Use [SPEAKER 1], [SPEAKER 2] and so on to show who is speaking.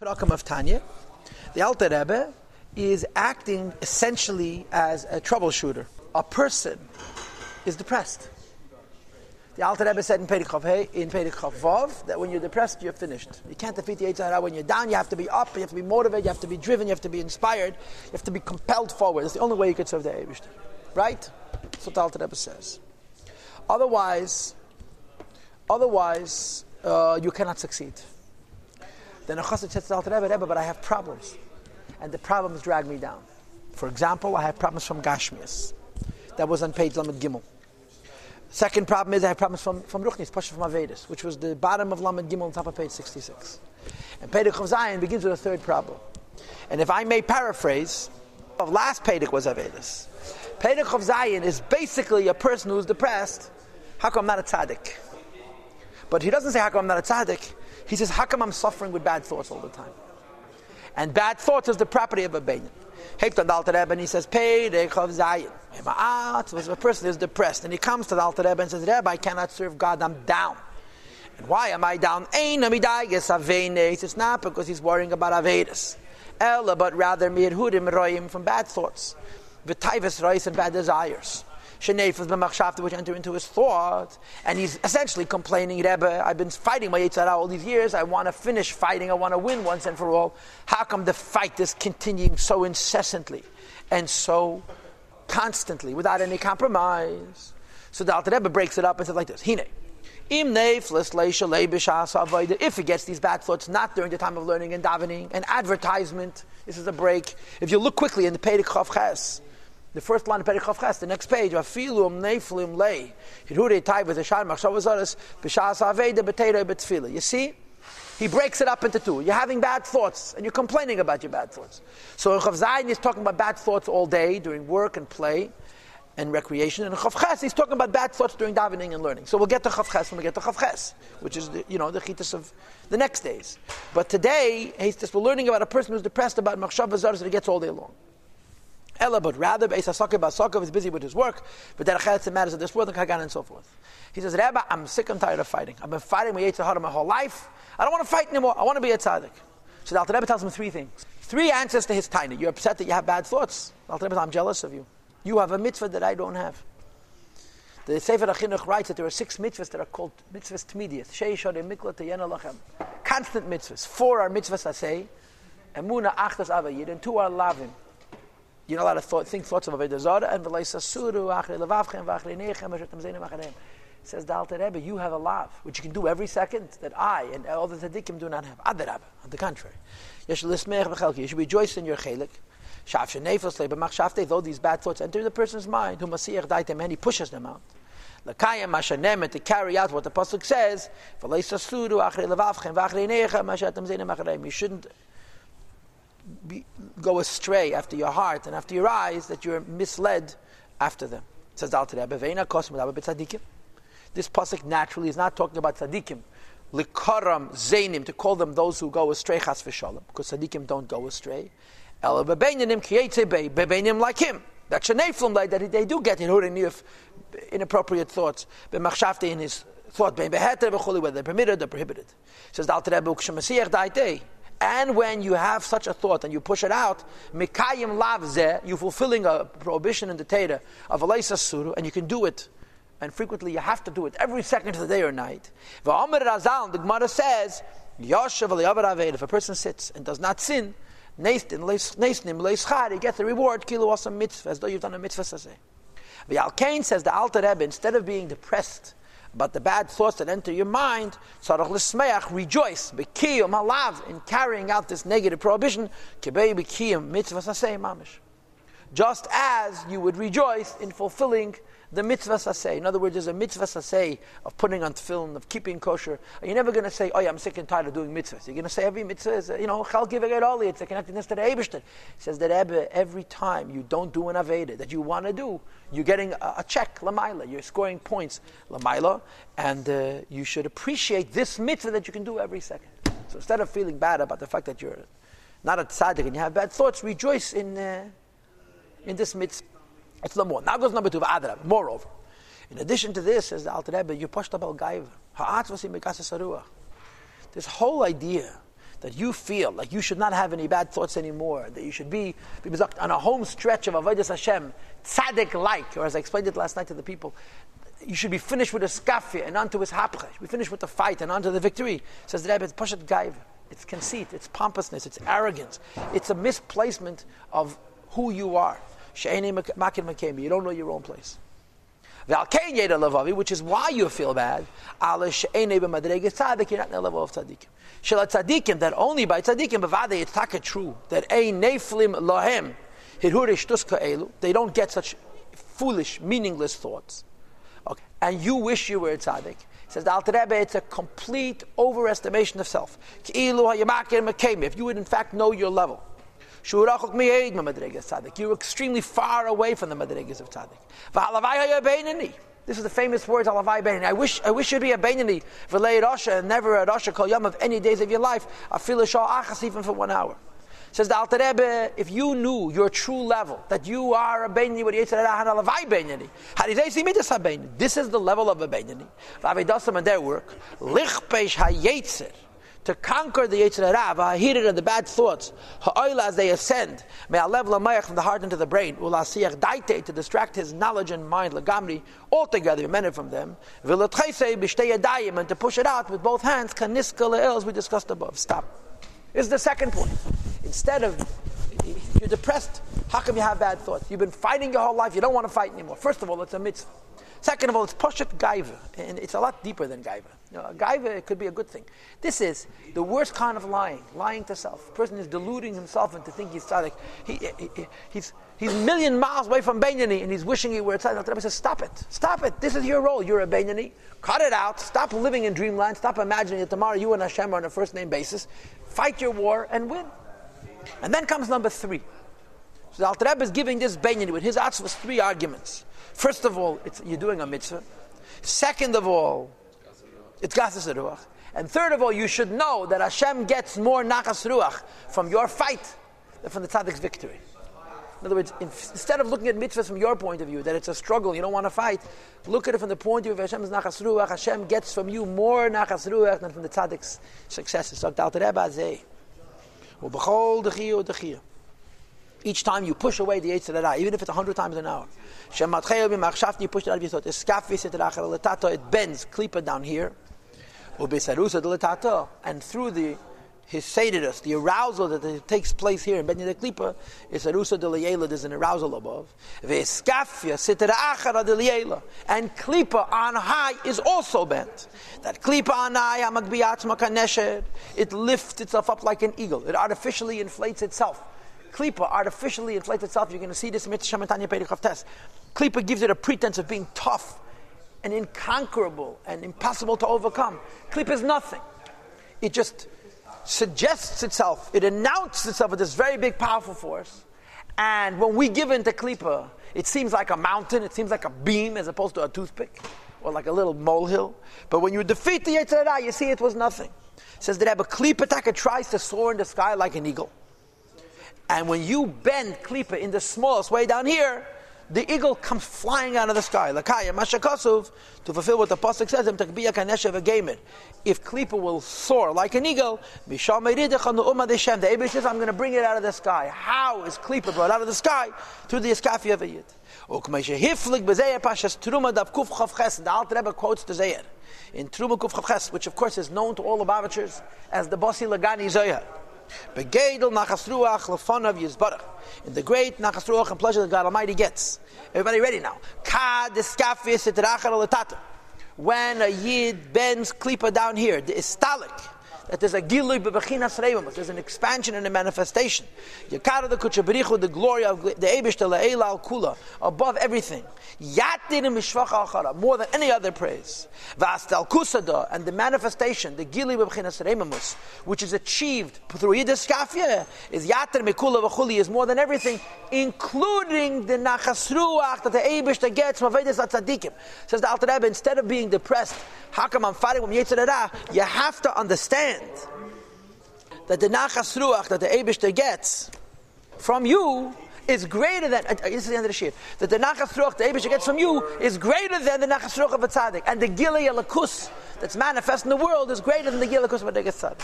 [SPEAKER 1] Perakim of Tanya, the Alter Rebbe is acting essentially as a troubleshooter. A person is depressed. The Alter Rebbe said in Perikov Hey, in Perikov Vav, that when you're depressed, you're finished. You can't defeat the Yitzhak When you're down, you have to be up, you have to be motivated, you have to be driven, you have to be inspired, you have to be compelled forward. That's the only way you can serve the Eibush. Right? That's what the Alter Rebbe says. Otherwise, otherwise, uh, you cannot succeed. Then a chassid says to Alter Rebbe, Rebbe, but I have problems. And the problems drag me down. For example, I have problems from Gashmias. That was on page Lamed Gimel. Second problem is I have problems from, from Ruchnis, Pasha from Avedis, which was the bottom of Lamed Gimel on top of page 66. And Pedek of Zion begins with a third problem. And if I may paraphrase, the last Pedek was Avedis. Pedek of Zion is basically a person who's depressed. How come I'm not a tzaddik? But he doesn't say, How come I'm not a tzaddik? He says, How come I'm suffering with bad thoughts all the time? And bad thoughts is the property of a Benin. Hektan the Alter Rebbe and he says, Pedek of Zion. A person is depressed and he comes to the Alter Rebbe and says, Rebbe, I cannot serve God, I'm down. And why am I down? It's not because he's worrying about Avedis. Ella, but rather mirhudim royim from bad thoughts. V'taivas rois and bad desires. Shenefas b'machshavta, which enter into his thought, and he's essentially complaining, Rebbe, I've been fighting my Yitzhara all these years, I want to finish fighting, I want to win once and for all. How come the fight is continuing so incessantly and so constantly, without any compromise? So the Alter Rebbe breaks it up and says like this, Hine, if he gets these bad thoughts not during the time of learning and davening, an advertisement, this is a break. If you look quickly in the Pedic Chav Ches, the first line of Perichav Ches, the next page, Afilum Neflim Lei, Hirure with the Shar Machshavazaris, Bishas Aveda Betera Betfila. You see? He breaks it up into two. You're having bad thoughts, and you're complaining about your bad thoughts. So in Chav Zayin, he's talking about bad thoughts all day during work and play and recreation. And Chav Ches, he's talking about bad thoughts during davening and learning. So we'll get to Chav Ches when we get to Chav Ches, which is, the, you know, the chitas of the next days. But today, he's just, we're learning about a person who's depressed about Machshavazaris that he gets all day long. Ella, but rather Beis Basakov is busy with his work, but that the matters of this world and Kagan and so forth. He says, Rabbi, I'm sick and tired of fighting. I've been fighting my Yitzhahara my whole life. I don't want to fight anymore. I want to be a tzaddik. So the Alter Rebbe tells him three things. Three answers to his tiny. You're upset that you have bad thoughts. The Alter Rebbe says, I'm jealous of you. You have a mitzvah that I don't have. The Sefer HaChinuch writes that there are six mitzvahs that are called mitzvahs tmidiyas. Shei shodim mikla teyena. Constant mitzvahs. Four are mitzvahs asay. Emuna achtas avayid. And two are lavim. You're not allowed to thought, think thoughts of Avodah Zarah and V'leisa Suru, Achre Levavchem, V'achre Nechem, V'shetem Zenim Acharem. Says Alter Rebbe, you have a lav, which you can do every second, that I and all the tzaddikim do not have. Ad Rebbe, on the contrary. You should rejoice in your chelik. Though these bad thoughts enter the person's mind, who masiyach daitem, and he pushes them out. Mashanem, to carry out what the Pasuk says. You shouldn't be, go astray after your heart and after your eyes that you're misled after them. Says Al This pasuk naturally is not talking about tzaddikim. Likaram zainim to call them those who go astray chas v'shalom because tzaddikim don't go astray. Ela bebeinim bebeinim like him. That sheneflum like that they do get in inappropriate thoughts. B'machshavte in his thought bein beheter v'chuli whether they're permitted or prohibited. It says Al Rebbe ukshemasiach daitei. And when you have such a thought and you push it out, mikayim lavze, you're fulfilling a prohibition in the Torah of Alaysa Suru, and you can do it. And frequently you have to do it every second of the day or night. Razal, the Gemara says, Yoshev if a person sits and does not sin, Neisnim he gets the reward, kilo mitzvah, as though you've done a mitzvah saseh. Kain says the Alter Rebbe, instead of being depressed but the bad thoughts that enter your mind, tzarach l'smeach, rejoice, bekiyum halav, in carrying out this negative prohibition, kibei bekiyum mitzvah sasei mamish. Just as you would rejoice in fulfilling the mitzvah saseh. In other words, there's a mitzvah saseh of putting on tefillin, of keeping kosher. You're never going to say, oh yeah, I'm sick and tired of doing mitzvahs. You're going to say every mitzvah is, you know, chal giving all. It's a connectedness to the Eberstein. says that every time you don't do an Aveda that you want to do, you're getting a, a check, lamaila. You're scoring points, lamaila. And uh, you should appreciate this mitzvah that you can do every second. So instead of feeling bad about the fact that you're not a tzaddik and you have bad thoughts, rejoice in, uh, in this mitzvah. It's the more. Now goes number two, Adra. Moreover, in addition to this, says the Alter Rebbe, you pushed up al Mikasa Saruah. This whole idea that you feel like you should not have any bad thoughts anymore, that you should be, on a home stretch of Avodah Hashem, tzaddik like, or as I explained it last night to the people, you should be finished with a skafia and onto his hapcha. We finished with the fight and onto the victory. Says the Rebbe, it's pashat gaiva. It's conceit, it's pompousness, it's arrogance. It's a misplacement of who you are. You don't know your own place. Which is why you feel bad. You're not in the level of tzaddikim. Tzaddikim, that only by tzaddikim, bavade, it's taka true, that a they don't get such foolish, meaningless thoughts. Okay. And you wish you were a tzaddik. Says the Alter Rebbe, it's a complete overestimation of self. If you would in fact know your level. You're extremely far away from the madrigas of tzaddik. This is the famous words, Alavai Beinani. I wish, I wish you'd be a Beinani, V'lei Rasha, and never a Rasha, Kol Yom of any days of your life. I feel a Shah Achas even for one hour. Says the Alter Rebbe, if you knew your true level, that you are a Beinani, what Yitzhak Ra Alavai Beinani, this is the level of a Beinani. V'avedasam and their work, Lichpesh HaYetzer, to conquer the Hara, uh, heated of the bad thoughts, ha'oila as they ascend, may alev lamayach from the heart into the brain, ulasiyach daite to distract his knowledge and mind, lagamri, altogether emitted from them, v'latchese b'shtei and to push it out with both hands, kaniska as we discussed above. Stop. This is the second point. Instead of you're depressed, how come you have bad thoughts? You've been fighting your whole life, you don't want to fight anymore. First of all, it's a mitzvah. Second of all, it's poshet gaiva, and it's a lot deeper than gaiva. You know, gaiva could be a good thing. This is the worst kind of lying, lying to self. A person is deluding himself into thinking he's tzaddik. He, he, he's, he's a million miles away from Beinani, and he's wishing he were tzaddik. The Rebbe says, stop it. Stop it. This is your role. You're a Beinani. Cut it out. Stop living in dreamland. Stop imagining that tomorrow you and Hashem are on a first-name basis. Fight your war and win. And then comes number three. So the Alter Rebbe is giving this Beinani with his was three arguments. First of all, you're doing a mitzvah. Second of all, it's gasas ruach. And third of all, you should know that Hashem gets more nachas ruach from your fight than from the tzaddik's victory. In other words, instead of looking at mitzvahs from your point of view, that it's a struggle, you don't want to fight, look at it from the point of view of Hashem's nachas ruach. Hashem gets from you more nachas ruach than from the tzaddik's successes. So, each time you push away the Yetzirah, even if it's 100 times an hour. You push it out of your thought. It bends, klipa down here. And through the his the arousal that takes place here in Ben the Klipa, is arusa de there's an arousal above. Ve'eskafia sitera achara de. And Klipa on high is also bent. That Klipa on high, amagbiyat makaneshed, it lifts itself up like an eagle. It artificially inflates itself. Klipa artificially inflates itself. You're going to see this in Mitzvah Shamatanya Perikov test. Gives it a pretense of being tough and inconquerable and impossible to overcome. Klipa is nothing. It just suggests itself, it announces itself as this very big, powerful force. And when we give in to Klipa, it seems like a mountain, it seems like a beam as opposed to a toothpick or like a little molehill. But when you defeat the Yetzirah, you see it was nothing. Says that Abba Klipa Taka tries to soar in the sky like an eagle. And when you bend klipa in the smallest way down here, the eagle comes flying out of the sky. Lakaya mashakasuv to fulfill what the pasuk says. If klipa will soar like an eagle, the Abish says, "I'm going to bring it out of the sky." How is klipa brought out of the sky through the eskafi of a yid? The Alter Rebbe quotes the Zohar in Truma Kuf Chavches, which of course is known to all the Babachers as the Bossi Lagani Zohar. Begedel nachas ruach lefanav yizbarach. In the great nachas ruach and pleasure that God Almighty gets. Everybody ready now? Ka deskafis et When a yid bends klipa down here, the istalik, that there's a gilui bebechinas reimamus, there's an expansion and a manifestation. Yakara the kuchaberichu, the glory of the Ebish the al kula, above everything. Yatin mishvacha achara, more than any other praise. Vastal kusada, and the manifestation, the gilui bebechinas reimamus, which is achieved through yidiskafia, is yatir mikula v'chuli, is more than everything, including the nachas ruach that the Ebish gets from Vedas Tzadikim. Says the Alter Rebbe, instead of being depressed, how come I'm fighting with Yetzirah? You have to understand that the nachas ruach that the Abishter gets from you is greater than, uh, this is the end of the shir, that the nachas ruach the Abishter gets from you is greater than the nachas ruach of a tzaddik. And the gilei alakus that's manifest in the world is greater than the gilei alakus of a tzaddik.